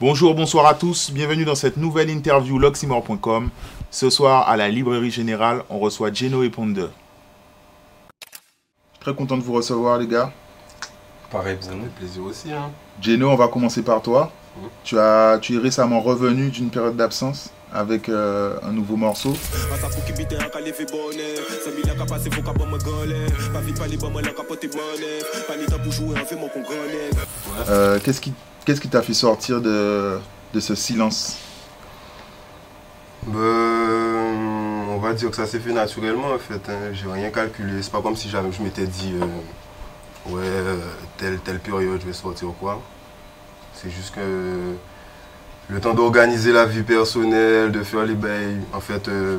Bonjour, bonsoir à tous, bienvenue dans cette nouvelle interview loximore.com. Ce soir, à la Librairie Générale, on reçoit Geno et Ponder. Très content de vous recevoir, les gars. Pareil, vous avez plaisir aussi. Hein. Geno, on va commencer par toi. Tu, as, tu es récemment revenu d'une période d'absence avec euh, un nouveau morceau. Euh, Qu'est-ce qui qu'est-ce qui t'a fait sortir de, de ce silence Ben, on va dire que ça s'est fait naturellement en fait. hein. J'ai rien calculé. C'est pas comme si je m'étais dit, euh, ouais, euh, telle, telle période je vais sortir ou quoi. C'est juste que le temps d'organiser la vie personnelle, de faire les bails en fait euh,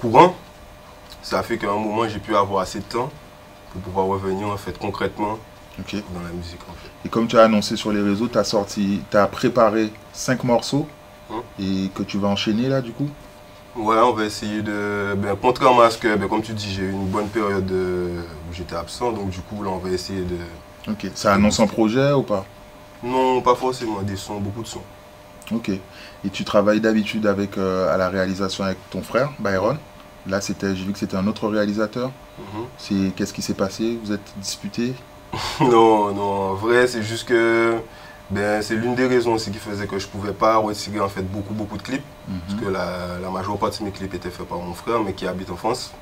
courants, ça fait qu'à un moment j'ai pu avoir assez de temps pour pouvoir revenir en fait concrètement Ok. dans la musique en fait. Et comme tu as annoncé sur les réseaux, tu as sorti, tu as préparé cinq morceaux Mhm. et que tu vas enchaîner là du coup? Ouais, on va essayer de. Ben, contrairement à ce que, ben, comme tu dis, j'ai eu une bonne période où j'étais absent, donc du coup, là, on va essayer de. Ok. Ça annonce un projet ou pas? Non, pas forcément, des sons, beaucoup de sons. Ok. Et tu travailles d'habitude avec euh, à la réalisation avec ton frère Byron. Là, c'était, j'ai vu que c'était un autre réalisateur. Mhm. C'est qu'est-ce qui s'est passé? Vous êtes disputé non, non, en vrai, c'est juste que. Ben, c'est l'une des raisons aussi qui faisait que je pouvais pas retirer en fait beaucoup beaucoup de clips parce que la, la majeure partie de mes clips étaient faits par mon frère mais qui habite en France.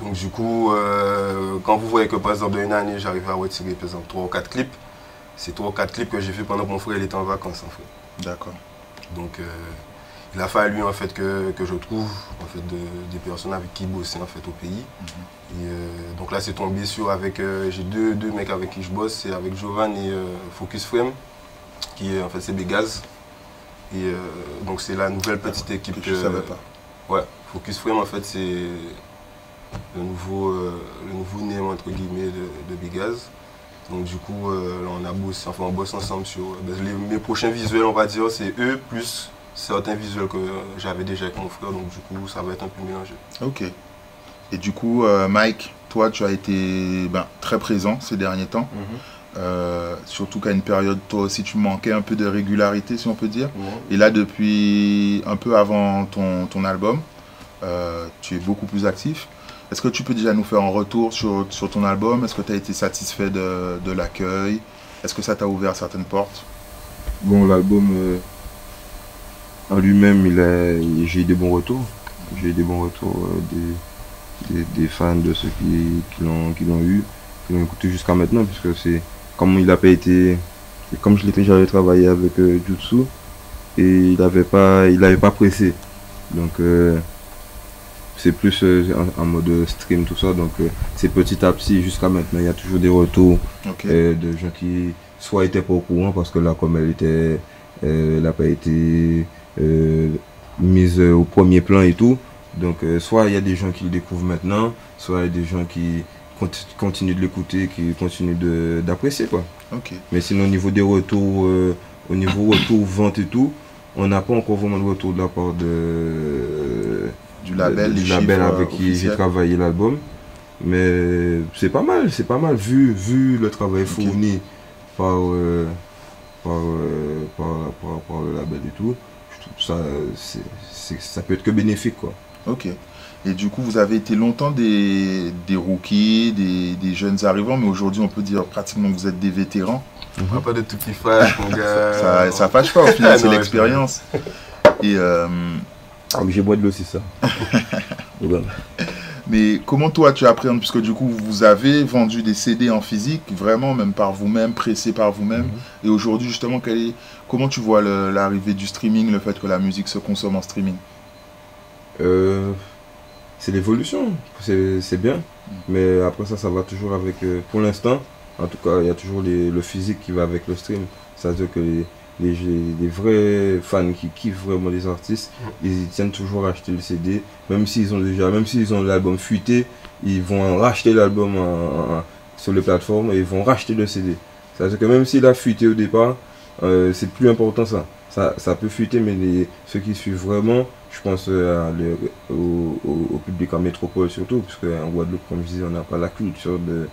Donc du coup, euh, quand vous voyez que par exemple dans une année j'arrive à retirer par exemple 3 ou 4 clips, c'est 3 ou 4 clips que j'ai fait pendant que mon frère il était en vacances en fait. D'accord. Donc euh, il a fallu en fait que, que je trouve en fait de- des personnes avec qui bosser en fait au pays. Et, euh, donc là c'est tombé sur avec euh, j'ai deux, deux mecs avec qui je bosse, c'est avec Jovan et euh, Focus Frame, qui est en fait c'est Begaz. Et donc c'est la nouvelle petite équipe Que je savais pas. Ouais, Focus Frame en fait c'est le nouveau le nouveau name entre guillemets de, de Begaz. Donc du coup là, on a bossé, enfin on bosse ensemble sur ben, les- mes prochains visuels on va dire c'est eux plus certains visuels que j'avais déjà avec mon frère donc du coup ça va être un peu mélangé. Ok. Et du coup, euh, Mike, toi, tu as été ben, très présent ces derniers temps. Euh, surtout qu'à une période, toi aussi, tu manquais un peu de régularité, si on peut dire. Et là, depuis un peu avant ton, ton album, euh, tu es beaucoup plus actif. Est-ce que tu peux déjà nous faire un retour sur, sur ton album? Est-ce que tu as été satisfait de, de l'accueil? Est-ce que ça t'a ouvert certaines portes? Bon, l'album euh, en lui-même, il a, j'ai eu des bons retours. J'ai eu des bons retours euh, des, des, des fans, de ceux qui, qui l'ont qui l'ont eu, qui l'ont écouté jusqu'à maintenant, puisque c'est comme il n'a pas été, comme je l'étais, j'avais travaillé avec euh, Jutsu et il n'avait pas, il avait pas pressé. Donc euh, c'est plus euh, en, en mode stream tout ça. Donc c'est petit à petit jusqu'à maintenant. Il y a toujours des retours de gens qui soit étaient pas au courant parce que là comme elle était elle n'a pas été mise euh, au premier plan et tout. Donc euh, soit il y a des gens qui le découvrent maintenant soit il y a des gens qui conti- continuent de l'écouter qui continuent d'apprécier quoi. Mais sinon au niveau des retours euh, au niveau retour vente et tout on n'a pas encore vraiment de retour de la part de Du label, du avec euh, qui j'ai travaillé l'album. Mais c'est pas mal, c'est pas mal vu, vu le travail fourni euh, euh, par, par- par le label et tout. Ça, ça peut être que bénéfique quoi. Ok. Et du coup, vous avez été longtemps des, des rookies, des, des jeunes arrivants, mais aujourd'hui, on peut dire pratiquement que vous êtes des vétérans. On va pas de tout qui fâche mon gars. Ça, ça fâche pas au final, c'est l'expérience. Et euh, Ah mais j'ai bois de l'eau c'est ça. Mais comment toi tu appréhendes, puisque du coup vous avez vendu des CD en physique, vraiment même par vous-même, pressé par vous-même. Et aujourd'hui justement, quel est- comment tu vois l'arrivée du streaming, le fait que la musique se consomme en streaming? Euh, c'est l'évolution, c'est bien. Mais après ça, ça va toujours avec. euh, pour l'instant, en tout cas, il y a toujours les- le physique qui va avec le stream. C'est-à-dire que les, les, les vrais fans qui kiffent vraiment les artistes, ils tiennent toujours à acheter le CD. Même s'ils ont déjà, même s'ils ont l'album fuité, ils vont racheter l'album sur les plateformes et ils vont racheter le CD. C'est-à-dire que même s'il a fuité au départ, euh, c'est plus important ça. Ça, ça peut fuiter, mais les, ceux qui suivent vraiment, je pense euh, le- au- au public en métropole surtout, parce qu'en Guadeloupe, comme je disais, on n'a pas la culture de,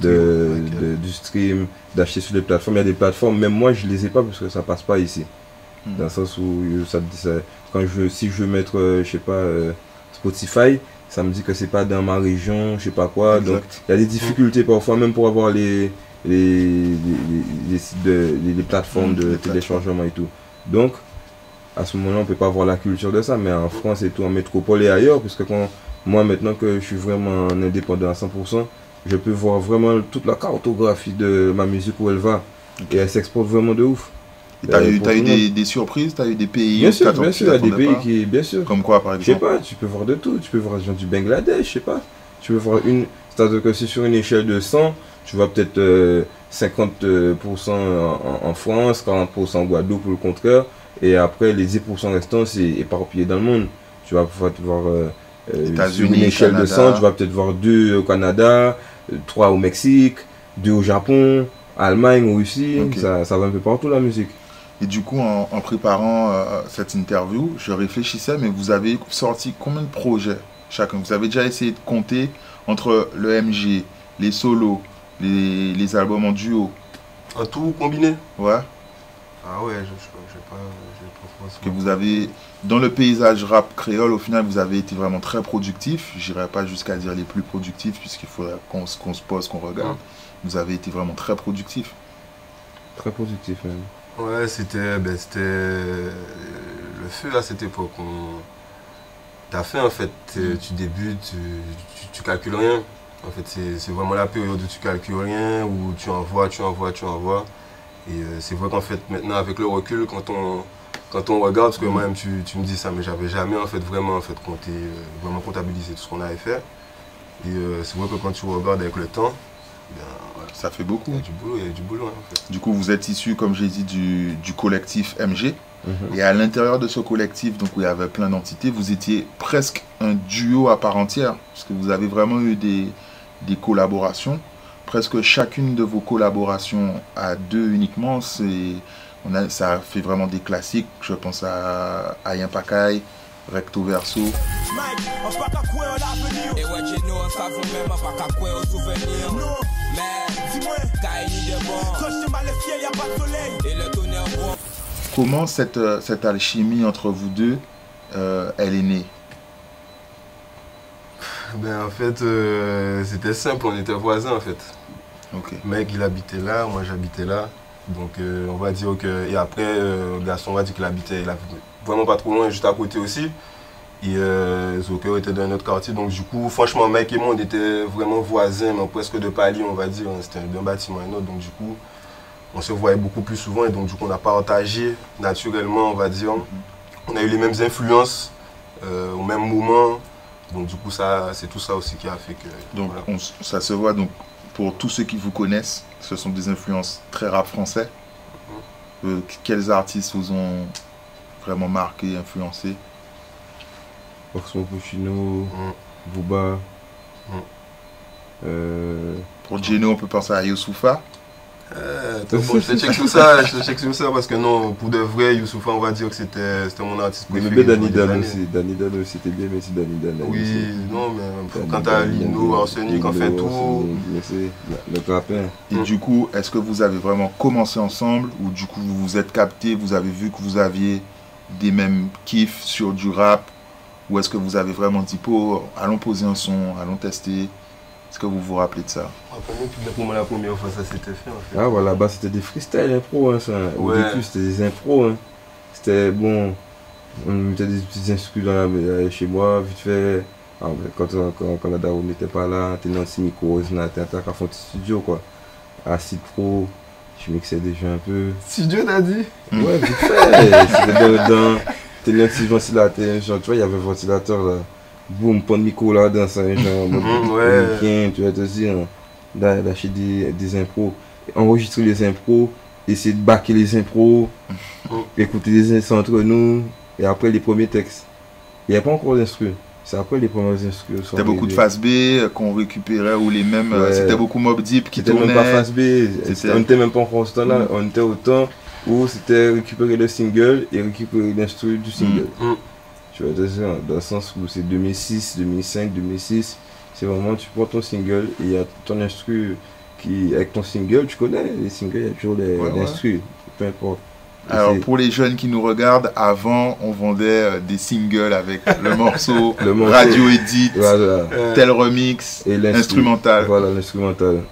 de, Stream, ok. de- du stream, d'acheter sur les plateformes. Il y a des plateformes, même moi je les ai pas parce que ça passe pas ici. Hmm. Dans le sens où ça, ça- quand je, si je veux mettre, euh, je sais pas, euh, Spotify, ça me dit que c'est pas dans ma région, je sais pas quoi. Donc il y a des difficultés parfois, même pour avoir les, les, les, les- plateformes Mm, de téléchargement et tout. Donc, à ce moment-là, on peut pas avoir la culture de ça, mais en France et tout, en métropole et ailleurs, puisque quand, moi, maintenant que je suis vraiment en indépendant à 100%, je peux voir vraiment toute la cartographie de ma musique où elle va. Et elle s'exporte vraiment de ouf. T'as Euh, eu, t'as eu le monde. des, des surprises, t'as eu des pays Bien sûr, bien sûr, il y a des pays qui, bien sûr. Comme quoi, par Je sais exemple pas, tu peux voir de tout. Tu peux voir des gens du Bangladesh, je sais pas. Tu peux voir une. C'est-à-dire que si sur une échelle de 100, tu vois peut-être euh, 50% en, en France, 40% en Guadeloupe ou le contraire. Et après, les 10% restants, c'est éparpillé dans le monde. Tu vas pouvoir te voir euh, euh, sur États-Unis, une échelle de Canada. 100, tu vas peut-être voir deux au Canada, euh, trois au Mexique, deux au Japon, Allemagne Russie. Ok. Ça, ça va un peu partout la musique. Et du coup, en, en préparant euh, cette interview, je réfléchissais, mais vous avez sorti combien de projets chacun? Vous avez déjà essayé de compter entre le MG, les solos, les, les albums en duo? En tout combiné Ouais. Ah ouais, je je- je sais pas. pas Que vous avez, dans le paysage rap créole, au final, vous avez été vraiment très productif. Je n'irai pas jusqu'à dire les plus productifs, puisqu'il faudrait qu'on se- pose, qu'on regarde. Vous avez été vraiment très productif. Très positif même. Ouais, c'était ben, c'était euh, le feu à cette époque. On... T'as fait en fait, tu débutes, tu, tu, tu calcules rien. En fait, c'est c'est vraiment la période où tu calcules rien, où tu envoies, tu envoies, tu envoies. Et euh, c'est vrai qu'en fait, maintenant, avec le recul, quand on, quand on regarde, parce que moi-même, tu, tu me dis ça, mais j'avais jamais en fait vraiment en fait compté, euh, vraiment comptabilisé tout ce qu'on avait fait. Et euh, c'est vrai que quand tu regardes avec le temps, ben, voilà, Ça fait beaucoup. il y a du boulot, il y a du boulot hein, en fait. Du coup, vous êtes issu, comme j'ai dit, du, du collectif MG. Mhm. Et à l'intérieur de ce collectif, donc où il y avait plein d'entités, vous étiez presque un duo à part entière, parce que vous avez vraiment eu des, des collaborations. Presque chacune de vos collaborations à deux uniquement, c'est, on a, ça fait vraiment des classiques. Je pense à Ayen Pakai, Recto Verso. Comment cette, euh, cette alchimie entre vous deux, euh, elle est née? Ben en fait, euh, c'était simple, on était voisins en fait. Ok. Le mec il habitait là, moi j'habitais là. Donc euh, on va dire que. Et après, euh, le garçon on va dire qu'il habitait vraiment pas trop loin, juste à côté aussi. Et euh, était dans un autre quartier. Donc du coup, franchement, mec et moi on était vraiment voisins, mais presque de palier on va dire. C'était d'un bâtiment à un autre. Donc du coup, on se voyait beaucoup plus souvent et donc du coup on a partagé naturellement, on va dire. On a eu les mêmes influences euh, au même moment. Donc du coup, ça, c'est tout ça aussi qui a fait que. Donc voilà. on s- ça se voit donc pour tous ceux qui vous connaissent, ce sont des influences très rap français. Euh, quels artistes vous ont vraiment marqué, influencé? Oxmo Puccino, Mm. Booba. Mm. Euh, Pour Geno, on peut penser à Youssoufa. Euh, bon, je te check sur ça, je te check sur ça parce que non, pour de vrai, Youssoufa, on va dire que c'était c'était mon artiste mais préféré. bien Danny Dan aussi. Danny Dan aussi, c'était bien, mais c'est Danny Dan. Oui, non, mais t'as Dan, Lino, Arsenic, en fait tout. Mais le grappin. Et du coup, est-ce que vous avez vraiment commencé ensemble ou du coup vous vous êtes capté, vous avez vu que vous aviez des mêmes kiffs sur du rap ou est-ce que vous avez vraiment dit, oh, allons poser un son, allons tester? Est-ce que vous vous rappelez de ça? Pour moi, la première fois, ça s'était fait en fait. Ah voilà, bah c'était des freestyles impro, hein, ça. Au Ouais. début, c'était des impros, hein. C'était bon. On mettait des petits instruments dans la- euh, chez moi, vite fait. Ah, quand, quand, quand la daronne n'était pas là, t'es dans le micro, faire un petit studio, quoi. Acid Pro, je mixais déjà un peu. Studio, t'as dit? Ouais, vite fait. C'était dans, dans t'es un petit ventilateur, genre, tu vois, il y avait un ventilateur là. Boum, pas de micro là, dans ça, genre, mode Mhm, ouais. tu vois, te dire, hein, d'a- d'acheter des, des impros, enregistrer les impros, essayer de backer les impros, Mhm. écouter les instruments entre nous, et après les premiers textes. Il n'y a pas encore d'instru. C'est après les premiers instrus. C'était beaucoup de face B euh, qu'on récupérait ou les mêmes. euh, Ouais. C'était beaucoup Mob Deep qui C'était même tournait. pas face B, on n'était même pas encore ce temps-là, Mm. on était au temps où c'était récupérer le single et récupérer l'instru du single. Mm. Tu vois, dans, le sens où c'est 2006, 2005, 2006, c'est vraiment tu prends ton single et il y a ton instru qui, avec ton single, tu connais, les singles, il y a toujours les Ouais, ouais. l'instru, peu importe. Alors pour les jeunes qui nous regardent, avant on vendait euh, des singles avec le morceau, Le morceau. radio edit, Voilà. Euh, tel remix, Et l'instru- instrumental. Voilà, l'instrumental.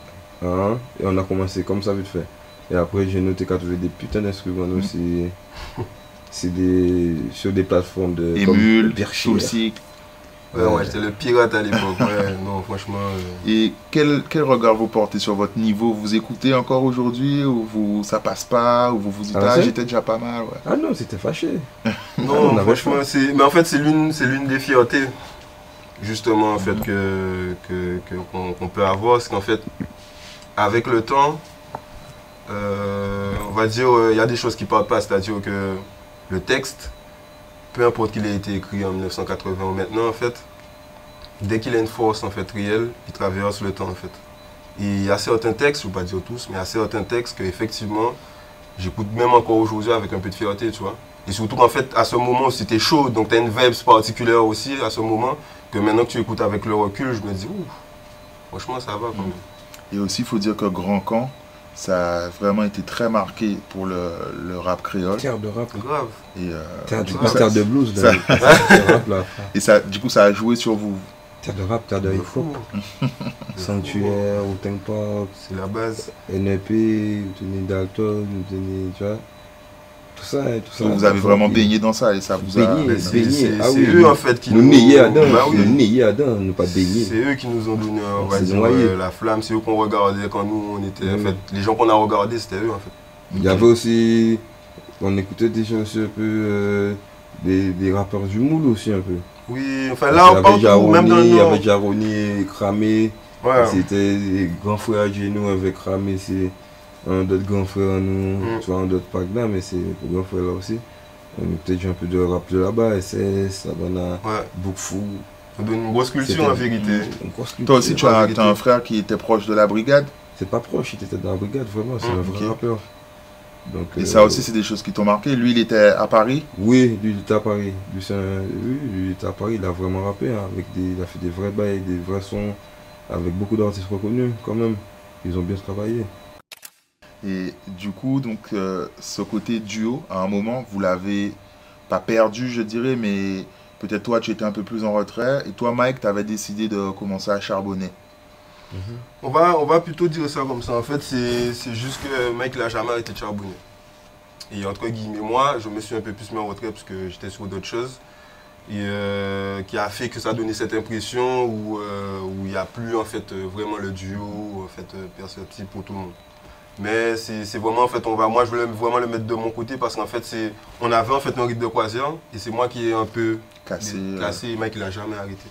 Hein, Et on a commencé comme ça vite fait. Et après, j'ai noté qu'à trouver des putains d'instruments aussi. C'est des, sur des plateformes de. Emule. Soulseek. Ouais, ouais, j'étais le pirate à l'époque. Ouais, non, franchement. euh, Et quel, quel regard vous portez sur votre niveau? Vous écoutez encore aujourd'hui ou vous, ça passe pas Ou vous vous dites Ah, ah, j'étais déjà pas mal ouais. Ah non, c'était fâché. Non, franchement, c'est. Mais en fait, c'est l'une, c'est l'une des fiertés, justement, en fait, que, que, que- qu'on, qu'on peut avoir. C'est qu'en fait, avec le temps, euh, on va dire, euh, il y a des choses qui partent pas. C'est-à-dire que le texte, peu importe qu'il ait été écrit en 1980 ou maintenant, en fait, dès qu'il a une force en fait réelle, il traverse le temps en fait. Et il y a certains textes, je ne vais pas dire tous, mais il y a certains textes que effectivement, j'écoute même encore aujourd'hui avec un peu de fierté, tu vois. Et surtout qu'en fait, à ce moment, c'était chaud, donc tu as une vibe particulière aussi à ce moment, que maintenant que tu écoutes avec le recul, je me dis, ouh, franchement, ça va quand même. Et aussi il faut dire que Grand Camp, ça a vraiment été très marqué pour le, le rap créole. Terre de rap. Grave. Et, euh, Terre, du du coup, coup, ça, terre de blues. ça- là. Terre de rap, là. et ça, du coup ça a joué sur vous. Terre de rap, terre de hip hop. Sanctuaire, Wu-Tang Park, C'est la base. NEP, Tony Dalton, Tony, tu vois. Tout ça, tout ça. vous avez vraiment baigné dans ça et ça vous a... Baigné. C'est, baigné, ah c'est eux nous- en fait qui Nous à dedans, Bah oui. nous nous pas baigner. C'est eux qui nous ont donné, on On va dire, euh, la flamme. C'est eux qu'on regardait quand nous, on était. En Mm. fait, les gens qu'on a regardés, c'était eux en fait. Il y avait aussi, on écoutait des choses aussi un peu, euh, des, des rappeurs du moule aussi un peu. Oui, enfin là, avait partout, Jaroni, même dans le il y Nord. avait Jaroni, Cramé, Ouais. c'était les grands frères à nous avec Cramé, c'est un d'autres grands frères à nous, Mm. tu vois, un d'autres Pagna, mais c'est les grands frères là aussi. On écoutait un peu de rap de là-bas, SS, Savannah, Ouais. Bookfou. Ça donne une grosse culture en vérité. culture. Toi aussi tu as, t'as un frère qui était proche de la brigade C'est pas proche, il était dans la brigade, vraiment, c'est Mm, un vrai rappeur. Donc, et euh, ça aussi c'est des choses qui t'ont marqué. Lui il était à Paris. Oui, lui il était à Paris. Lui, c'est un- oui, lui, il était à Paris, il a vraiment rappé, hein, avec des, il a fait des vrais bails, des vrais sons, avec beaucoup d'artistes reconnus quand même. Ils ont bien travaillé. Et du coup, donc, euh, ce côté duo, à un moment, vous l'avez pas perdu, je dirais, mais peut-être toi, tu étais un peu plus en retrait. Et toi, Mike, tu avais décidé de commencer à charbonner. On va, on va plutôt dire ça comme ça. En fait, c'est juste que Mike l'a jamais arrêté de charbonner. Et entre guillemets, moi, je me suis un peu plus mis en retrait parce que j'étais sur d'autres choses. Et euh, qui a fait que ça a donné cette impression où euh, il n'y a plus en fait vraiment le duo en fait, perceptible pour tout le monde. Mais c'est vraiment en fait, on va, moi je voulais vraiment le mettre de mon côté parce qu'en fait, on avait en fait un rythme de croisière et c'est moi qui ai un peu Cassé. euh, cassé et Mike il n'a jamais arrêté.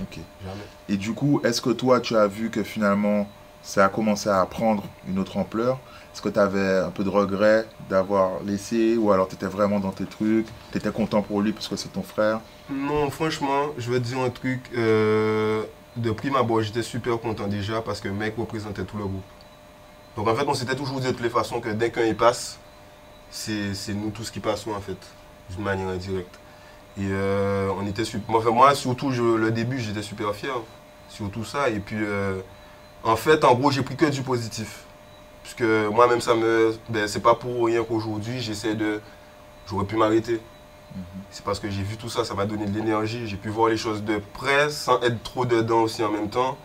ok. Jamais. Et du coup, est-ce que toi, tu as vu que finalement, ça a commencé à prendre une autre ampleur? Est-ce que tu avais un peu de regret d'avoir laissé Ou alors tu étais vraiment dans tes trucs? Tu étais content pour lui parce que c'est ton frère? Non, franchement, je vais te dire un truc. euh, de prime abord, j'étais super content déjà parce que mec représentait tout le groupe. Donc en fait, on s'était toujours dit de toutes les façons que dès qu'un il passe, c'est c'est nous tous qui passons en fait, d'une manière indirecte. Et euh, on était super. Moi, enfin, moi, surtout, je- le début, j'étais super fier. Sur tout ça. Et puis, euh, en fait, en gros, j'ai pris que du positif. Puisque moi-même, ça me. Ben, c'est pas pour rien qu'aujourd'hui, j'essaie de. J'aurais pu m'arrêter. C'est parce que j'ai vu tout ça, ça m'a donné de l'énergie. J'ai pu voir les choses de près sans être trop dedans aussi en même temps.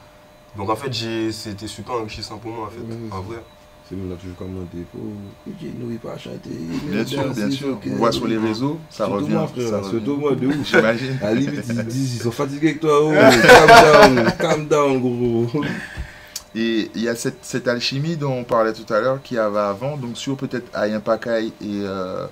Donc en fait, j'ai- c'était super enrichissant pour moi en fait, Oui, en c'est- vrai. C'est nous, on a toujours pour. DJ nous, il pas chanter. Bien sûr, bien sûr. On voit sur les réseaux, ça revient. moi, frère, surtout moi, de ouf. J'imagine. À la limite, ils disent, ils sont fatigués avec toi. Oh, calm down, calm down, gros. Et il y a cette, cette alchimie dont on parlait tout à l'heure qui avait avant, donc sur peut-être Ayen Pakai et euh,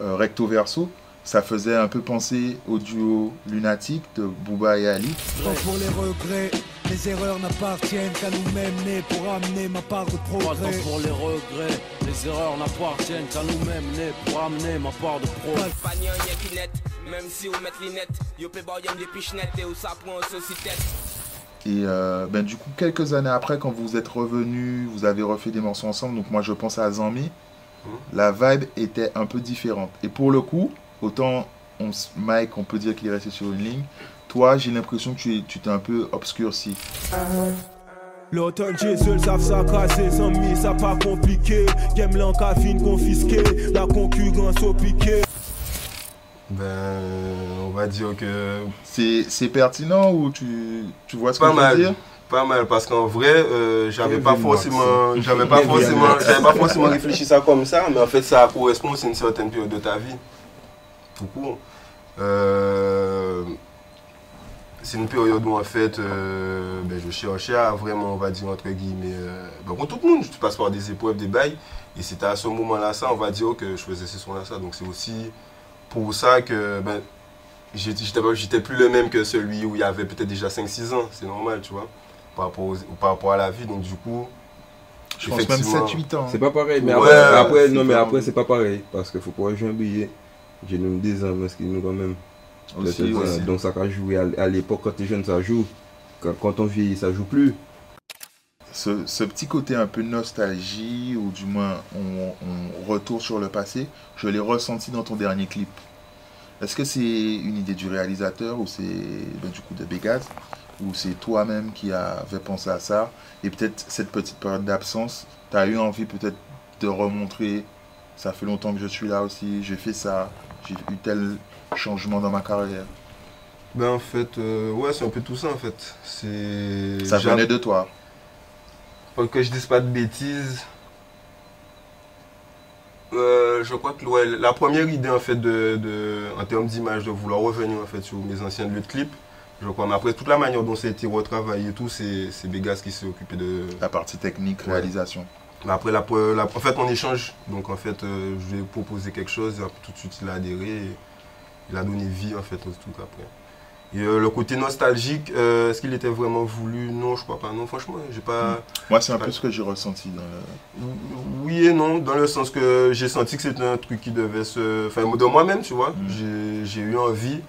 euh, Recto Verso, ça faisait un peu penser au duo lunatique de Booba et Ali. Temps pour les regrets, les erreurs n'appartiennent qu'à nous-mêmes nés pour amener ma part de Pas de progrès. temps pour les regrets, les erreurs n'appartiennent qu'à nous-mêmes nés pour amener ma part de pro. Panier rien qui net, même si vous mettez lunettes, yo play boy des pichenettes et où ça prend aussi tête. Et euh, ben, du coup, quelques années après, quand vous êtes revenus, vous avez refait des morceaux ensemble, donc moi je pense à Zambi, la vibe était un peu différente. Et pour le coup, autant on, Mike, on peut dire qu'il est resté sur une ligne, toi j'ai l'impression que tu es- tu t'es un peu obscurci. L'automne, j'ai seul, savent ça casser, sans mis, ça pas compliqué. Game l'encafine confisqué, la concurrence au piqué. Ben, on va dire que C'est c'est pertinent ou tu, tu vois ce Pas que je veux mal. dire? Pas mal parce qu'en vrai, euh, j'avais pas forcément, j'avais pas forcément, j'avais pas forcément réfléchi ça comme ça, mais en fait ça correspond aussi à une certaine période de ta vie. Tout court. Euh, c'est une période où en fait, euh, ben, je cherchais à vraiment, on va dire entre guillemets, euh, ben, comme tout le monde, tu passes par des épreuves, des bails, et c'était à ce moment-là ça, on va dire que je faisais ces sons-là ça, donc c'est aussi pour ça que ben, j'étais pas- plus le même que celui où il y avait peut-être déjà 5-6 ans, c'est normal, tu vois, par rapport, aux- par rapport à la vie. Donc du coup, Je pense même effectivement, 7-8 ans. C'est pas pareil, mais Ouais, après, non, mais pas- après, c'est pas pareil. Parce qu'il faut pouvoir jouer un billet. J'ai nous 10 ans, parce qu'il nous quand même. Aussi. Donc ça a joué à, l'époque, quand t'es jeune, ça joue. Quand, on vieillit, ça joue plus. Ce, ce petit côté un peu nostalgie, ou du moins on, on retourne sur le passé, je l'ai ressenti dans ton dernier clip. Est-ce que c'est une idée du réalisateur ou c'est ben, du coup de Begaz ou c'est toi-même qui avais pensé à ça? Et peut-être cette petite période d'absence, tu as eu envie peut-être de remontrer ça fait longtemps que je suis là aussi, j'ai fait ça, j'ai eu tel changement dans ma carrière. ben en fait, euh, ouais, c'est un peu tout ça en fait. C'est Ça venait de toi. Pour que je dise pas de bêtises. euh, je crois que ouais, la première idée en fait de, de- en termes d'image de vouloir revenir en fait sur mes anciens lieux de clip, je crois. Mais après toute la manière dont ça a été retravaillé et tout, c'est Begas qui s'est occupé de. La partie technique, Ouais. réalisation. Après la, en fait on échange. Donc en fait euh, je lui ai proposé quelque chose tout de suite il a adhéré. et il a donné vie en fait au truc après. Et euh, le côté nostalgique, euh, est-ce qu'il était vraiment voulu? Non, je crois pas. Non, franchement, j'ai pas. Moi, c'est un peu ce que j'ai ressenti dans le... Oui et non, dans le sens que j'ai senti que c'était un truc qui devait se. Enfin, de moi-même, tu vois. Mm. J'ai- eu envie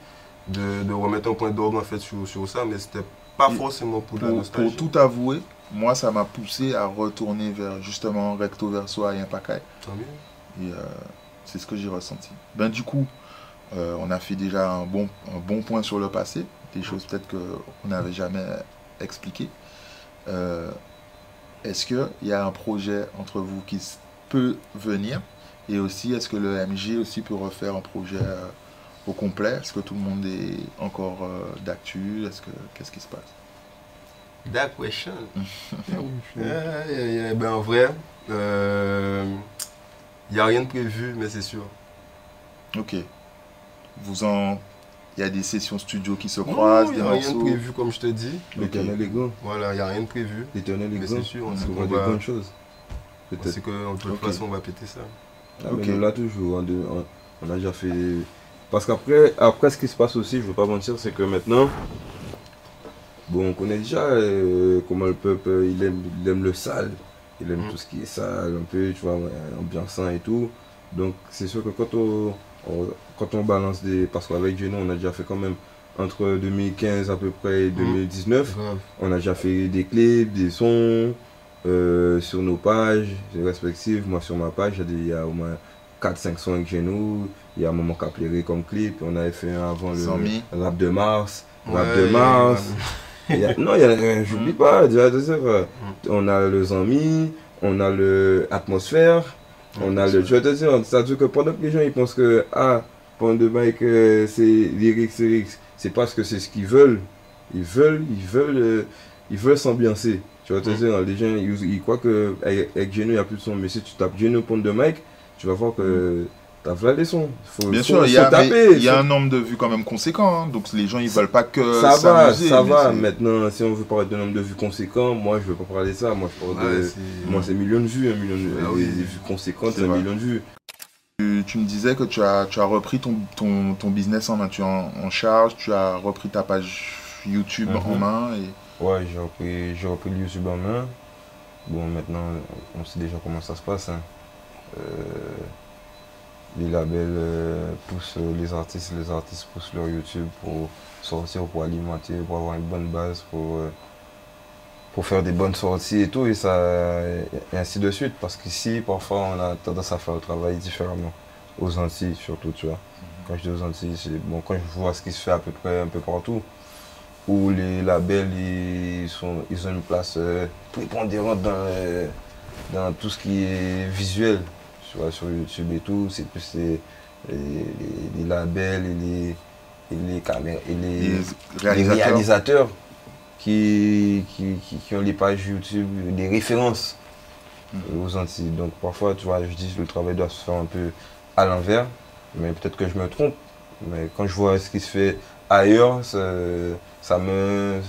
de, de remettre un point d'orgue en fait sur, sur ça, mais c'était pas forcément pour de la Pour, nostalgie. pour tout avouer, moi, ça m'a poussé à retourner vers justement recto verso à mieux. Et euh, c'est ce que j'ai ressenti. Ben, du coup, euh, on a fait déjà un bon, un bon point sur le passé, des choses peut-être qu'on n'avait jamais expliquées. Euh, est-ce qu'il y a un projet entre vous qui peut venir? Et aussi, est-ce que le MJ aussi peut refaire un projet au complet? Est-ce que tout le monde est encore d'actu? Est-ce que Qu'est-ce qui se passe? That question. Yeah, yeah, yeah. Ben, en vrai, il n'y a rien de prévu, mais c'est sûr. Ok. Vous en... Il y a des sessions studio qui se croisent, il des n'y a rien de prévu, comme je te dis. L'éternel est grand. Voilà, il n'y a rien de prévu. L'éternel est Mais grand. c'est sûr, on On sait voit qu'on des va- bonnes choses. On Peut-être. sait que de toute Ok. façon, on va péter ça. Ah, Ok. mais nous, là, toujours, on, on- on a déjà fait. Parce qu'après, après, ce qui se passe aussi, je veux pas mentir, c'est que maintenant, bon, on connaît déjà euh, comment le peuple, euh, il aime, il aime le sale, il aime Mm. tout ce qui est sale, un peu, tu vois, ouais, ambiançant et tout. Donc, c'est sûr que quand on, on- quand on balance des. Parce qu'avec Geno, on a déjà fait quand même entre 2015 à peu près et 2019. Grave. On a déjà fait des clips, des sons euh, sur nos pages respectives. Moi, sur ma page, il y a au moins 4-5 sons avec Genou. Il y a un moment comme clip. On avait fait un avant le rap de Mars. Rap Ouais, de Mars. Y a- non, il y a- j'oublie pas. déjà, On a le Zami, on a le Atmosphère. On a le. Je vais te dire, ça veut dire que pendant que les gens ils pensent que ah, pendant de Mike euh, c'est lyrics, lyrics, c'est parce que c'est ce qu'ils veulent. Ils veulent, ils veulent, euh, ils veulent s'ambiancer. Tu vas te Mm. dire, les gens ils, ils croient que avec, avec Geno il n'y a plus de son, mais si tu tapes Geno Pont de Mike, tu vas voir que t'as sons. Faut, Bien faut- sûr, il y, a, y un nombre de vues quand même conséquent. hein. Donc les gens, ils veulent pas que ça va, ça va. Maintenant, si on veut parler de nombre de vues conséquents, moi je veux pas parler de ça. Moi je parle Ouais, de. c'est- Moi c'est millions de vues, un million de Ah des- oui. des vues conséquentes, C'est un vrai. million de vues. Tu, tu me disais que tu as, tu as repris ton, ton, ton business en main, tu es en, en charge, tu as repris ta page YouTube Mhm. en main. Et... Ouais, j'ai repris, j'ai repris le YouTube en main. Bon, maintenant, on sait déjà comment ça se passe. hein. Euh, les labels euh, poussent les artistes, les artistes poussent leur YouTube pour sortir, pour alimenter, pour avoir une bonne base, pour, euh, pour faire des bonnes sorties et tout, et, ça, et ainsi de suite. Parce qu'ici, parfois, on a tendance à faire le travail différemment. Aux Antilles, surtout, tu vois. Quand je dis aux Antilles, c'est bon, quand je vois ce qui se fait à peu près un peu partout, où les labels ils, sont, ils ont une place euh, prépondérante dans, euh, dans tout ce qui est visuel. Tu vois, sur YouTube et tout, c'est plus les, les- les- les labels et les, et les caméras et les, réalisateurs. qui, qui, qui- qui ont les pages YouTube, des références Mhm. aux Antilles. Donc parfois, tu vois, je dis que le travail doit se faire un peu à l'envers, mais peut-être que je me trompe. Mais quand je vois ce qui se fait ailleurs, ça, ça me,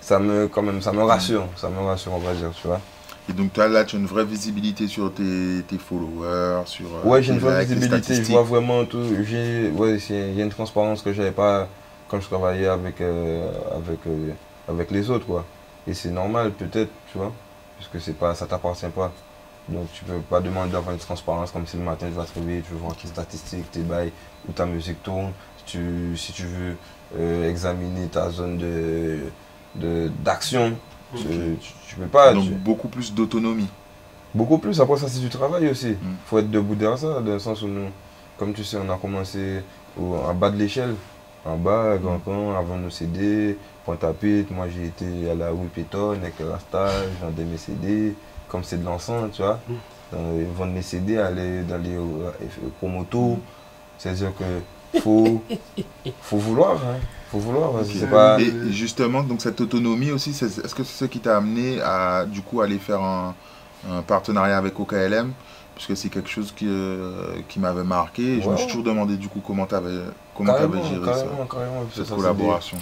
ça me, quand même, ça me rassure, ça me rassure, on va dire, tu vois. Et donc toi là, tu as une vraie visibilité sur tes, tes followers, sur euh, Ouais, j'ai une vraie visibilité, je vois vraiment tout. J'ai, ouais, c'est- il y a une transparence que j'avais pas quand je travaillais avec, euh, avec, euh, avec les autres, quoi. Et c'est normal, peut-être, tu vois, puisque c'est pas, ça t'appartient pas. Donc tu peux pas demander d'avoir une transparence comme si le matin tu vas te réveiller, tu veux voir tes statistiques, tes bails, où ta musique tourne. Si tu, si tu veux euh, examiner ta zone de, d'action, tu, tu, tu peux pas. Donc tu- beaucoup plus d'autonomie. Beaucoup plus, après ça c'est du travail aussi. Mm. faut être debout derrière ça, dans le sens où nous, comme tu sais, on a commencé au- en bas de l'échelle, en bas, à Grand Camp, avant nos CD, Pointe-à-Pitre, moi j'ai été à la rue Pétonne avec la stage, vendais mes CD, comme c'est de l'encens, tu vois. Dans, ils vendent mes CD, aller dans les euh, promotos, c'est-à-dire que faut, faut vouloir, hein. Faut vouloir, pas... Et justement, donc cette autonomie aussi, c'est- est-ce que c'est ce qui t'a amené à du coup aller faire un, un partenariat avec OKLM Puisque c'est quelque chose qui, euh, qui m'avait marqué. Et je me suis toujours demandé du coup comment tu avais, comment t'avais Carrément, géré carrément, ça, carrément, puis cette collaboration.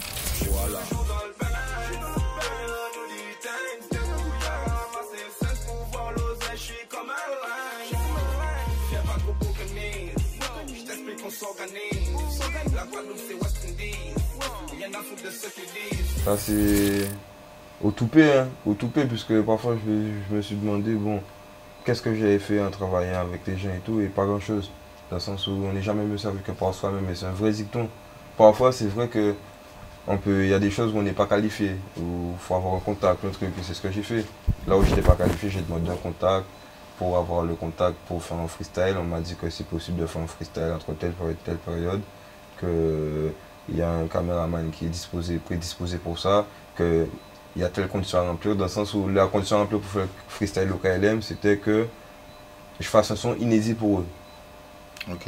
Ça c'est au toupet, hein, au toupet, puisque parfois je, me- suis demandé, bon, qu'est-ce que j'avais fait en travaillant avec les gens et tout, et pas grand-chose. Dans le sens où on n'est jamais mieux servi que par soi-même, et c'est un vrai dicton. Parfois c'est vrai que on peut, il y a des choses où on n'est pas qualifié, où il faut avoir un contact, un truc, c'est ce que j'ai fait. Là où je n'étais pas qualifié, j'ai demandé un contact pour avoir le contact pour faire un freestyle. On m'a dit que c'est possible de faire un freestyle entre telle période et telle période, qu'il y a un caméraman qui est disposé, prédisposé pour ça, qu'il y a telle condition à remplir, dans le sens où la condition à remplir pour faire le freestyle au KLM, c'était que je fasse un son inédit pour eux. Ok.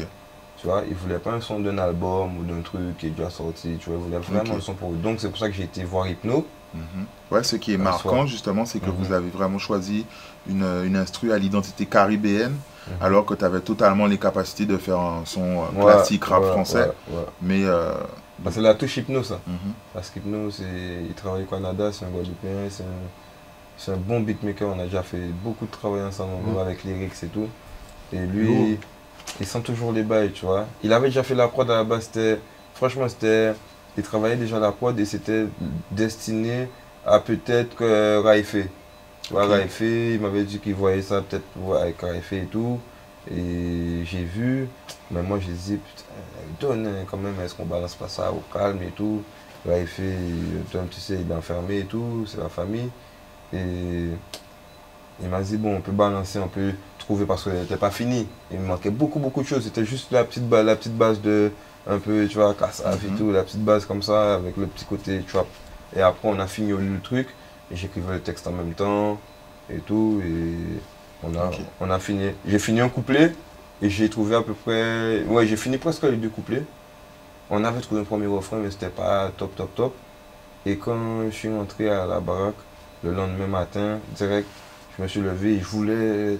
Tu vois, ils voulaient pas un son d'un album ou d'un truc qui est déjà sorti, tu vois, ils voulaient vraiment Ok. un son pour eux. Donc c'est pour ça que j'ai été voir Hypno. Mhm. Ouais, ce qui est marquant soir. justement, c'est que Mhm. vous avez vraiment choisi une, une instru à l'identité caribéenne, Mhm. alors que tu avais totalement les capacités de faire un son euh, Ouais, classique rap ouais, français. ouais. Mais euh, Bah, c'est la touche Hypno ça. mhm. Parce qu'Hypno, c'est, il travaille au Canada, c'est un Guadeloupéen, c'est un, c'est un bon beatmaker. On a déjà fait beaucoup de travail ensemble Mhm. avec lyrics et tout. Et lui, il sent toujours les bails, tu vois. Il avait déjà fait la prod à la base, c'était, franchement, c'était, il travaillait déjà la prod et c'était destiné à peut-être que Raifé. Tu vois. Raifé, il m'avait dit qu'il voyait ça peut-être avec Raifé et tout. Et j'ai vu, mais moi je disais, putain, il donne hein, quand même, est-ce qu'on balance pas ça au calme et tout? Raifé, toi tu sais, il est enfermé et tout, c'est la famille. Et il m'a dit, bon, on peut balancer, on peut trouver parce qu'elle n'était pas finie. Il me manquait beaucoup, beaucoup de choses. C'était juste la petite, base, la petite base de, un peu, tu vois, cassave Mhm. et tout, la petite base comme ça, avec le petit côté trap. Et après, on a fini le truc, et j'écrivais le texte en même temps, et tout, et on a, Ok. on a fini. J'ai fini un couplet, et j'ai trouvé à peu près, ouais, j'ai fini presque les deux couplets. On avait trouvé un premier refrain, mais c'était pas top, top, top. Et quand je suis rentré à la baraque, le lendemain matin, direct, je me suis levé et je voulais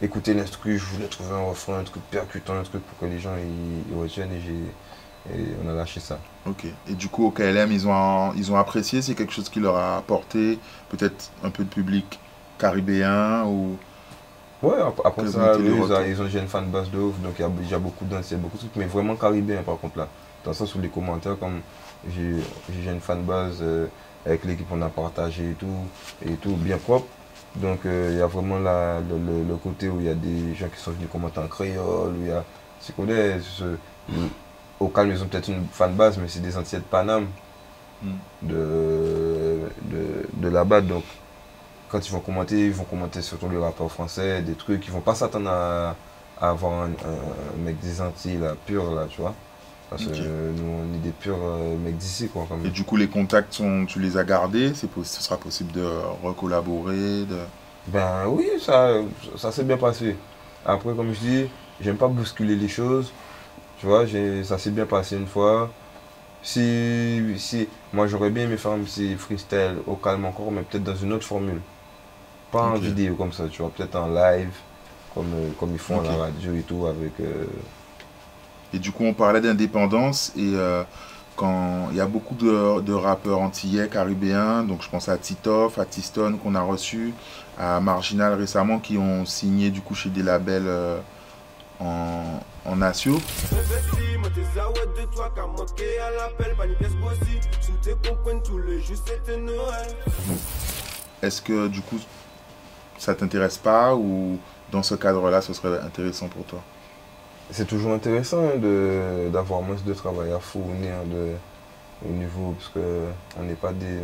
écouter l'instru, je voulais trouver un refrain, un truc percutant, un truc pour que les gens ils, ils retiennent et, j'ai- et on a lâché ça. Ok. Et du coup, au KLM, ils ont, ils ont apprécié, c'est quelque chose qui leur a apporté peut-être un peu de public caribéen ou... Ouais, ap- après ça, eux, ils, ont, déjà une fanbase de ouf, donc il y a déjà beaucoup a beaucoup de trucs, mais vraiment caribéen par contre là. Dans le sens où les commentaires, comme j'ai une fanbase euh, avec l'équipe, on a partagé et tout, et tout, bien propre. Donc euh, il y a vraiment la- le, le- le côté où il y a des gens qui sont venus commenter en créole, où il y a, tu connais, ce- le- au calme ils ont peut-être une fanbase, mais c'est des Antillais de Paname, Hmm. de, de, de là-bas, donc quand ils vont commenter, ils vont commenter surtout les rappeurs français, des trucs, ils vont pas s'attendre à, à avoir un, un mec des Antilles là, pur là, tu vois. Parce que nous, on est des purs euh, mecs d'ici, quoi. Quand Et du coup, les contacts, sont, tu les as gardés? Ce sera possible de recollaborer de... Ben oui, ça, ça s'est bien passé. Après, comme je dis, j'aime pas bousculer les choses. Tu vois, ça s'est bien passé une fois. Si, si, moi j'aurais bien aimé faire un petit freestyle au calme encore, mais peut-être dans une autre formule. Pas en vidéo comme ça, tu vois, peut-être en live, comme, euh, comme ils font à la radio et tout, avec... euh, Et du coup, on parlait d'indépendance et euh, quand il y a beaucoup de, de rappeurs antillais, caribéens, donc je pense à Titoff, à Tiston qu'on a reçu, à Marginal récemment qui ont signé du coup chez des labels euh, en, en Noël. Est-ce que du coup ça t'intéresse pas ou dans ce cadre-là ce serait intéressant pour toi? C'est toujours intéressant hein, de- d'avoir moins de travail à fournir de, au niveau, parce que on n'est pas des,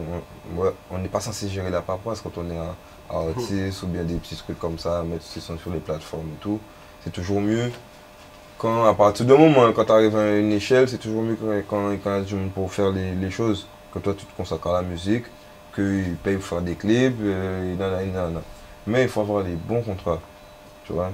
on ouais, on n'est pas censé gérer la paperasse quand on est un un artiste ou bien des petits trucs comme ça, mettre ces sons sur les plateformes et tout. C'est toujours mieux quand, à partir du moment quand tu arrives à une échelle, c'est toujours mieux quand, quand, quand il y a du monde pour faire les, les choses, que toi tu te consacres à la musique, qu'ils payent pour faire des clips, euh. Mais il faut avoir des bons contrats, tu vois.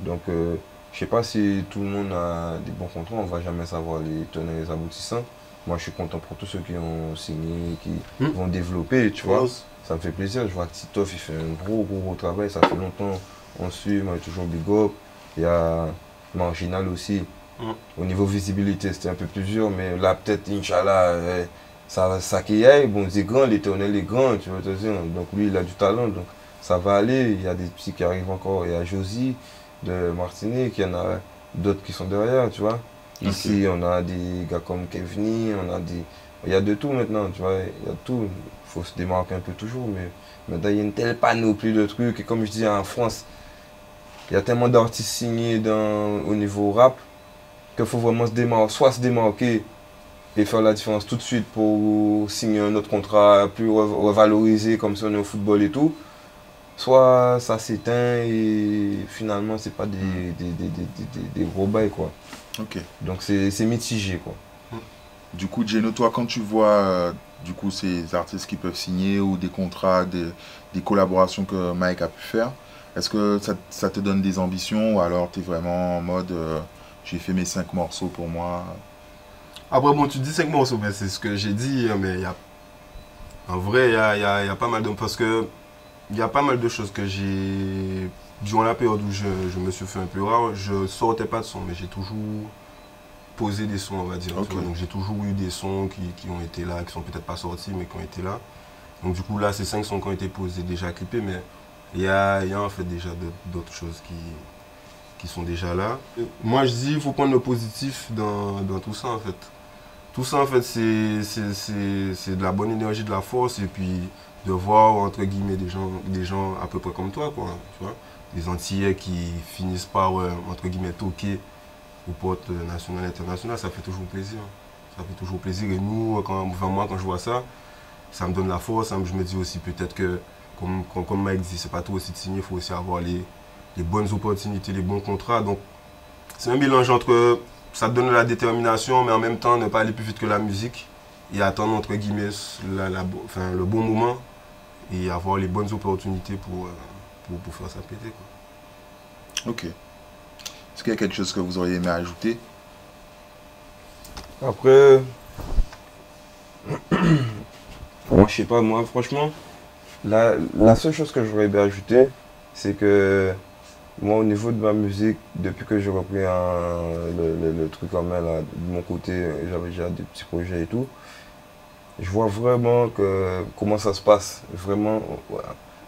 Donc, euh, je sais pas si tout le monde a des bons contrats, on va jamais savoir les tenants et les aboutissants. Moi, je suis content pour tous ceux qui ont signé, qui Hmm. vont développer, tu vois. Ça me fait plaisir. Je vois que Titoff, il fait un gros, gros, gros travail. Ça fait longtemps on suit. Moi, toujours Big Up. Il y a Marginal aussi. Mm. Au niveau visibilité, c'était un peu plus dur. Mais là, peut-être, Inch'Allah, euh, ça, ça qui aille. Bon, c'est grand, l'éternel est grand, tu vois. Donc, lui, il a du talent. Donc, ça va aller. Il y a des petits qui arrivent encore. Il y a Josie de Martinique. Il y en a d'autres qui sont derrière, tu vois. Ici, on a des gars comme Kevni, on a des... Il y a de tout maintenant, tu vois, il y a de tout. Il faut se démarquer un peu toujours, mais maintenant, il y a une telle panoplie de trucs. Et comme je dis, en France, il y a tellement d'artistes signés dans, au niveau rap qu'il faut vraiment se démarquer, soit se démarquer et faire la différence tout de suite pour signer un autre contrat plus rev- revalorisé comme si on est au football et tout. Soit ça s'éteint et finalement, c'est pas des, des, des, des, des- des gros bails, quoi. Ok. Donc c'est c'est mitigé quoi. Du coup, Geno, toi, quand tu vois euh, du coup ces artistes qui peuvent signer ou des contrats, des, des collaborations que Mike a pu faire, est-ce que ça, ça te donne des ambitions ou alors tu es vraiment en mode euh, j'ai fait mes cinq morceaux pour moi? Après, bon, tu dis 5 morceaux, mais c'est ce que j'ai dit, hein, mais il y a. En vrai, il y a, il y a- il y a pas mal de. Parce que. Il y a pas mal de choses que j'ai. Durant la période où je, je me suis fait un peu rare, je sortais pas de son, mais j'ai toujours posé des sons, on va dire. Donc j'ai toujours eu des sons qui, qui ont été là, qui sont peut-être pas sortis, mais qui ont été là. Donc du coup, là, ces 5 sons qui ont été posés, déjà clippés, mais il y a, y a en fait déjà d'autres choses qui, qui sont déjà là. Moi, je dis, il faut prendre le positif dans, dans tout ça, en fait. Tout ça, en fait, c'est- de la bonne énergie, de la force, et puis de voir, entre guillemets, des gens, des gens à peu près comme toi, quoi, tu vois. Des Antillais qui finissent par, euh, entre guillemets, toquer aux portes euh, nationales et internationales, ça fait toujours plaisir. Ça fait toujours plaisir. Et nous, quand, enfin, moi, quand je vois ça, ça me donne la force. Je me dis aussi peut-être que, comme, comme, comme Mike dit, c'est pas tout aussi de signer, il faut aussi avoir les, les bonnes opportunités, les bons contrats. Donc, c'est un mélange entre ça te donne de la détermination, mais en même temps ne pas aller plus vite que la musique et attendre entre guillemets la- la bo- enfin, le bon moment et avoir les bonnes opportunités pour, euh, pour, pour faire ça péter. Quoi. Ok. Est-ce qu'il y a quelque chose que vous auriez aimé ajouter? Après, moi je sais pas, moi franchement, la, la seule chose que j'aurais bien ajouté, c'est que moi au niveau de ma musique, depuis que j'ai repris un- le, le- le truc en main là, de mon côté, j'avais déjà des petits projets et tout, je vois vraiment que comment ça se passe vraiment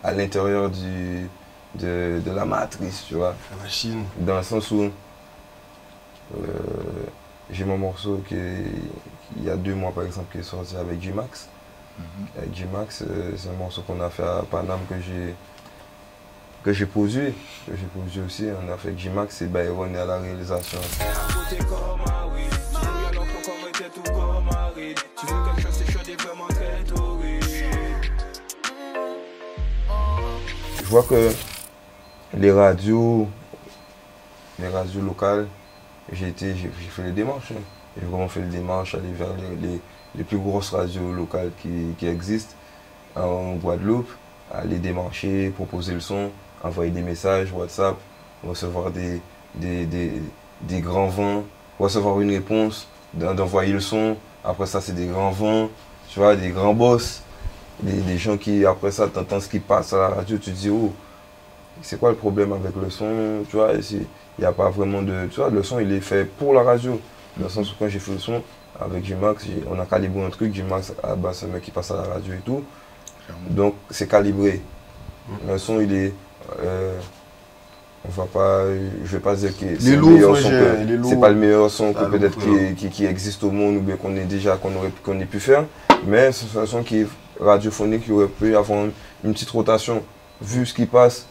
à l'intérieur du de, de la matrice, tu vois. La machine. Dans le sens où euh, j'ai mon morceau qui est, il y a deux mois par exemple qui est sorti avec G-Max. Avec G-Max, euh, c'est un morceau qu'on a fait à Paname que j'ai que j'ai produit, que j'ai produit aussi. On a fait G-Max et Byron est à la réalisation. Je vois que les radios, les radios locales, j'ai j'ai fait les démarches. hein. J'ai vraiment fait le démarche, aller vers les, les- les plus grosses radios locales qui, qui existent en Guadeloupe, aller démarcher, proposer le son, envoyer des messages, WhatsApp, recevoir des, des, des, des grands vents, recevoir une réponse, d'en- d'envoyer le son. Après ça, c'est des grands vents, tu vois, des grands boss, des, des gens qui, après ça, tu entends ce qui passe à la radio, tu te dis, oh, c'est quoi le problème avec le son, tu vois, il n'y a pas vraiment de, tu vois, le son, il est fait pour la radio. Dans le sens où quand j'ai fait le son avec j'ai- on a calibré un truc, J-Max, ah bah, c'est un mec qui passe à la radio et tout. Donc c'est calibré. Le son il est. euh, on va pas. Je vais pas dire que c'est le meilleur son pas le meilleur son que peut-être qui, qui- qui existe au monde ou bien qu'on est déjà qu'on aurait qu'on ait pu faire. Mais c'est un son qui est radiophonique, qui aurait pu avoir une, petite rotation. Vu ce qui passe,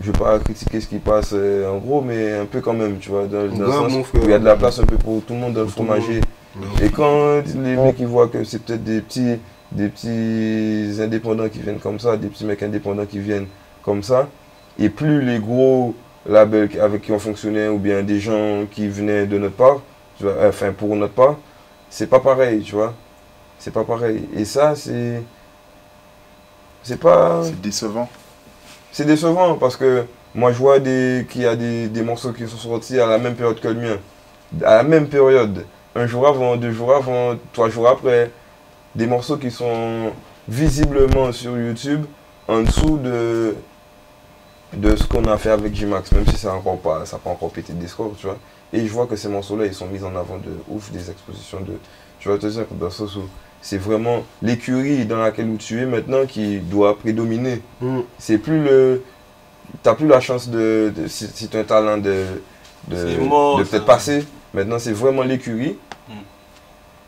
je vais pas critiquer ce qui passe euh, en gros, mais un peu quand même, tu vois, dans, dans le Grave, sens mon où frère. il y a de la place un peu pour tout le monde dans le fromager. Et quand les mecs ils voient que c'est peut-être des petits, des petits indépendants qui viennent comme ça, des petits mecs indépendants qui viennent comme ça, et plus les gros labels avec qui on fonctionnait ou bien des gens qui venaient de notre part, tu vois, enfin pour notre part, c'est pas pareil, tu vois. C'est pas pareil. Et ça, c'est. C'est pas. C'est décevant. C'est décevant parce que moi je vois des, qu'il y a des, des morceaux qui sont sortis à la même période que le mien. À la même période. Un jour avant, deux jours avant, trois jours après. Des morceaux qui sont visiblement sur YouTube en dessous de, de ce qu'on a fait avec J-Max, même si ça n'a encore pas, ça a pas encore pété des scores, tu vois. Et je vois que ces morceaux-là, ils sont mis en avant de ouf, des expositions de. Je vais te dire, dans le sens où c'est vraiment l'écurie dans laquelle où tu es maintenant qui doit prédominer Mm. c'est plus le t'as plus la chance de, de- si, si tu as un talent de de, C'est mort, de peut-être passer maintenant c'est vraiment l'écurie Mm.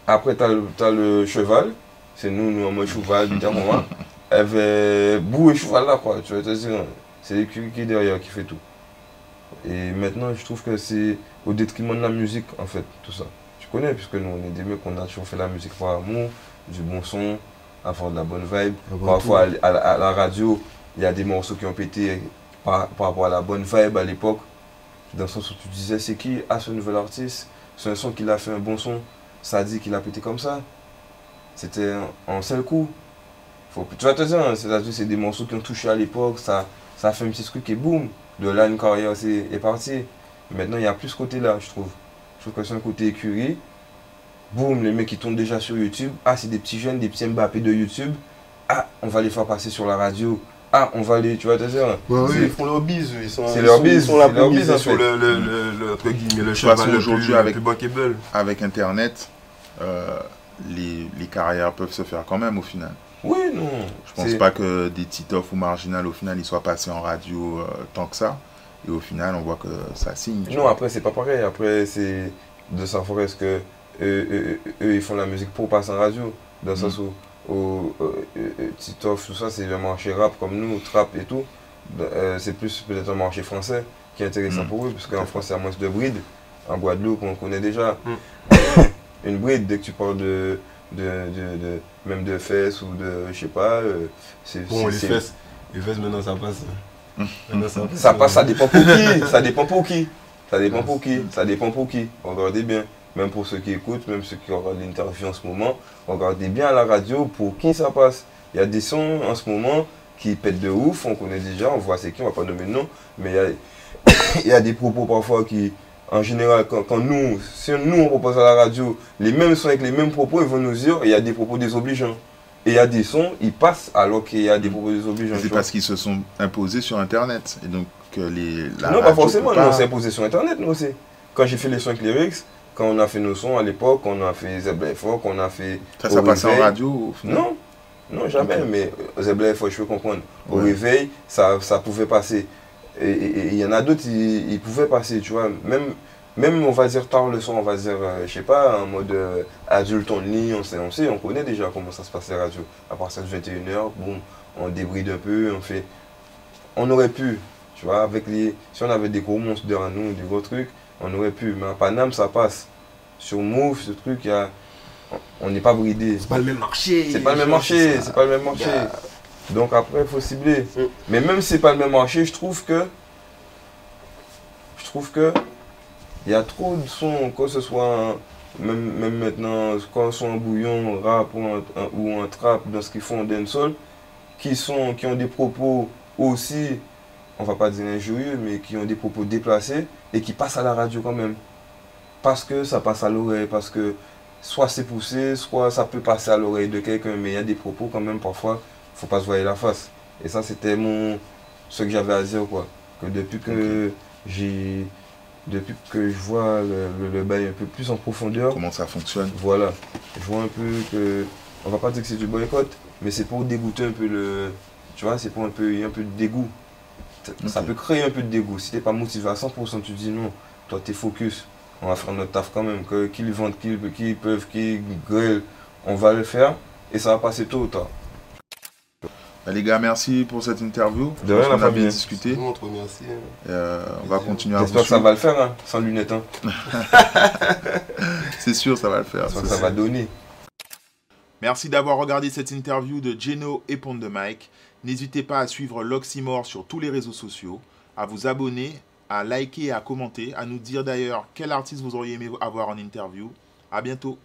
après t'as le, t'as le cheval c'est nous nous en mode cheval évidemment avec bout et cheval là quoi tu vas te dire c'est l'écurie qui est derrière qui fait tout et maintenant je trouve que c'est au détriment de la musique en fait tout ça tu connais puisque nous on est des mecs on a toujours fait la musique par amour du bon son avoir de la bonne vibe Avant Parfois, à, la- à la radio, il y a des morceaux qui ont pété par, par rapport à la bonne vibe à l'époque. Dans le sens où tu disais, c'est qui a ce nouvel artiste? C'est un son qu'il a fait un bon son. Ça dit qu'il a pété comme ça. C'était en, seul coup. Faut, tu vas te dire, hein, c'est des morceaux qui ont touché à l'époque. Ça, ça a fait un petit truc et boum. De là, une carrière c'est- est partie. Maintenant, il y a plus ce côté-là, je trouve. Je trouve que c'est un côté écurie. Boum, les mecs qui tournent déjà sur YouTube. Ah, c'est des petits jeunes, des petits Mbappé de YouTube. Ah, on va les faire passer sur la radio. Ah, on va les. Tu vas te dire. Ouais, oui, c'est- ils font leur bise, ils sont, c'est ils leur sont- bise, ils sont pour leur bise, sur le, le, le, le- entre guillemets, le cheval aujourd'hui, avec-. Avec Internet, euh, les, les carrières peuvent se faire quand même au final. Oui, non. Je pense pas que des Titoff ou Marginal, au final, ils soient passés en radio euh, tant que ça. Et au final, on voit que ça signe. Non, vois. après, c'est pas pareil. Après, c'est de savoir est-ce que eux, eux- eux, ils font la musique pour passer en radio. Dans le sens où, où euh, euh, euh, Titoff, tout ça, c'est le marché rap comme nous, trap et tout. Euh, c'est plus peut-être un marché français qui est intéressant Mm. pour eux, parce qu'en France, il y a moins de brides. En Guadeloupe, on connaît déjà. Mm. Une bride, dès que tu parles de, de, de, de- même de fesses ou de, je sais pas, euh, c'est Bon, les fesses, les fesses maintenant ça passe. Maintenant, ça passe. ça passe, ça dépend pour qui. Ça dépend pour qui. Ça dépend pour qui. Ça dépend pour qui. Regardez bien. Même pour ceux qui écoutent, même ceux qui regardent l'interview en ce moment, regardez bien à la radio pour qui ça passe. Il y a des sons en ce moment qui pètent de ouf, on connaît déjà, on voit c'est qui, on va pas nommer de nom, mais il y a, il y a des propos parfois qui, en général, quand, quand nous, si nous on propose à la radio les mêmes sons avec les mêmes propos, ils vont nous dire il y a des propos désobligeants. Et il y a des sons, ils passent alors qu'il y a des propos désobligeants. C'est parce qu'ils se sont imposés sur Internet. Et donc, les, la non, pas forcément, peut nous, pas- on s'est imposé sur Internet, nous aussi. Quand j'ai fait les sons avec Lyrics, quand on a fait nos sons à l'époque, on a fait Zebla Fort, on a fait. Ça, ça passait en radio Non, non, jamais, mais Zebla Fort, je peux comprendre. Au réveil, ça, ça pouvait passer. Et il y en a d'autres, ils pouvaient passer, tu vois. Même, même, on va dire tard le son, on va dire, euh, je sais pas, en mode euh, adulte lit, on sait, on sait, on connaît déjà comment ça se passe la radio. À partir de 21h, bon, on débride un peu, on fait. On aurait pu, tu vois, avec les. Si on avait des gros monstres derrière nous, des gros trucs, on aurait pu. Mais à Paname, ça passe. Sur Move, ce truc, il y a. On n'est pas bridé. C'est pas le même marché. C'est pas le même marché, c'est pas le même marché. Donc après, il faut cibler. Mm. Mais même si c'est pas le même marché, je trouve que. Je trouve que. Il y a trop de sons, que ce soit même, même maintenant, quand ils sont en bouillon, rap ou en, ou en trap, dans ce qu'ils font en dancehall, qui, sont, qui ont des propos aussi, on va pas dire injurieux, mais qui ont des propos déplacés et qui passent à la radio quand même. Parce que ça passe à l'oreille, parce que soit c'est poussé, soit ça peut passer à l'oreille de quelqu'un, mais il y a des propos quand même parfois, faut pas se voir la face. Et ça, c'était mon ce que j'avais à dire, quoi. Que depuis que j'ai. Depuis que je vois le, le, le bail un peu plus en profondeur, Comment ça fonctionne voilà. Je vois un peu que. On va pas dire que c'est du boycott, mais c'est pour dégoûter un peu le. Tu vois, c'est pour un peu. Il y a un peu de dégoût. Ça peut créer un peu de dégoût. Si t'es pas motivé à 100%, tu te dis non. Toi, t'es focus. On va faire notre taf quand même. Qu'ils vendent, qu'ils qu'ils peuvent, qu'ils grillent, on va le faire. Et ça va passer tôt ou tard. Bah, Les gars, merci pour cette interview. De rien, on la a bien famille. discuté. Nous, on te remercie. hein. Euh, on va continuer à vous J'espère que ça va le faire, hein, sans lunettes. Hein. C'est sûr, ça va le faire. J'espère c'est que ça sûr. va donner. Merci d'avoir regardé cette interview de Geno et Pont de Mike. N'hésitez pas à suivre l'Oxymore sur tous les réseaux sociaux, à vous abonner, à liker et à commenter, à nous dire d'ailleurs quel artiste vous auriez aimé avoir en interview. À bientôt.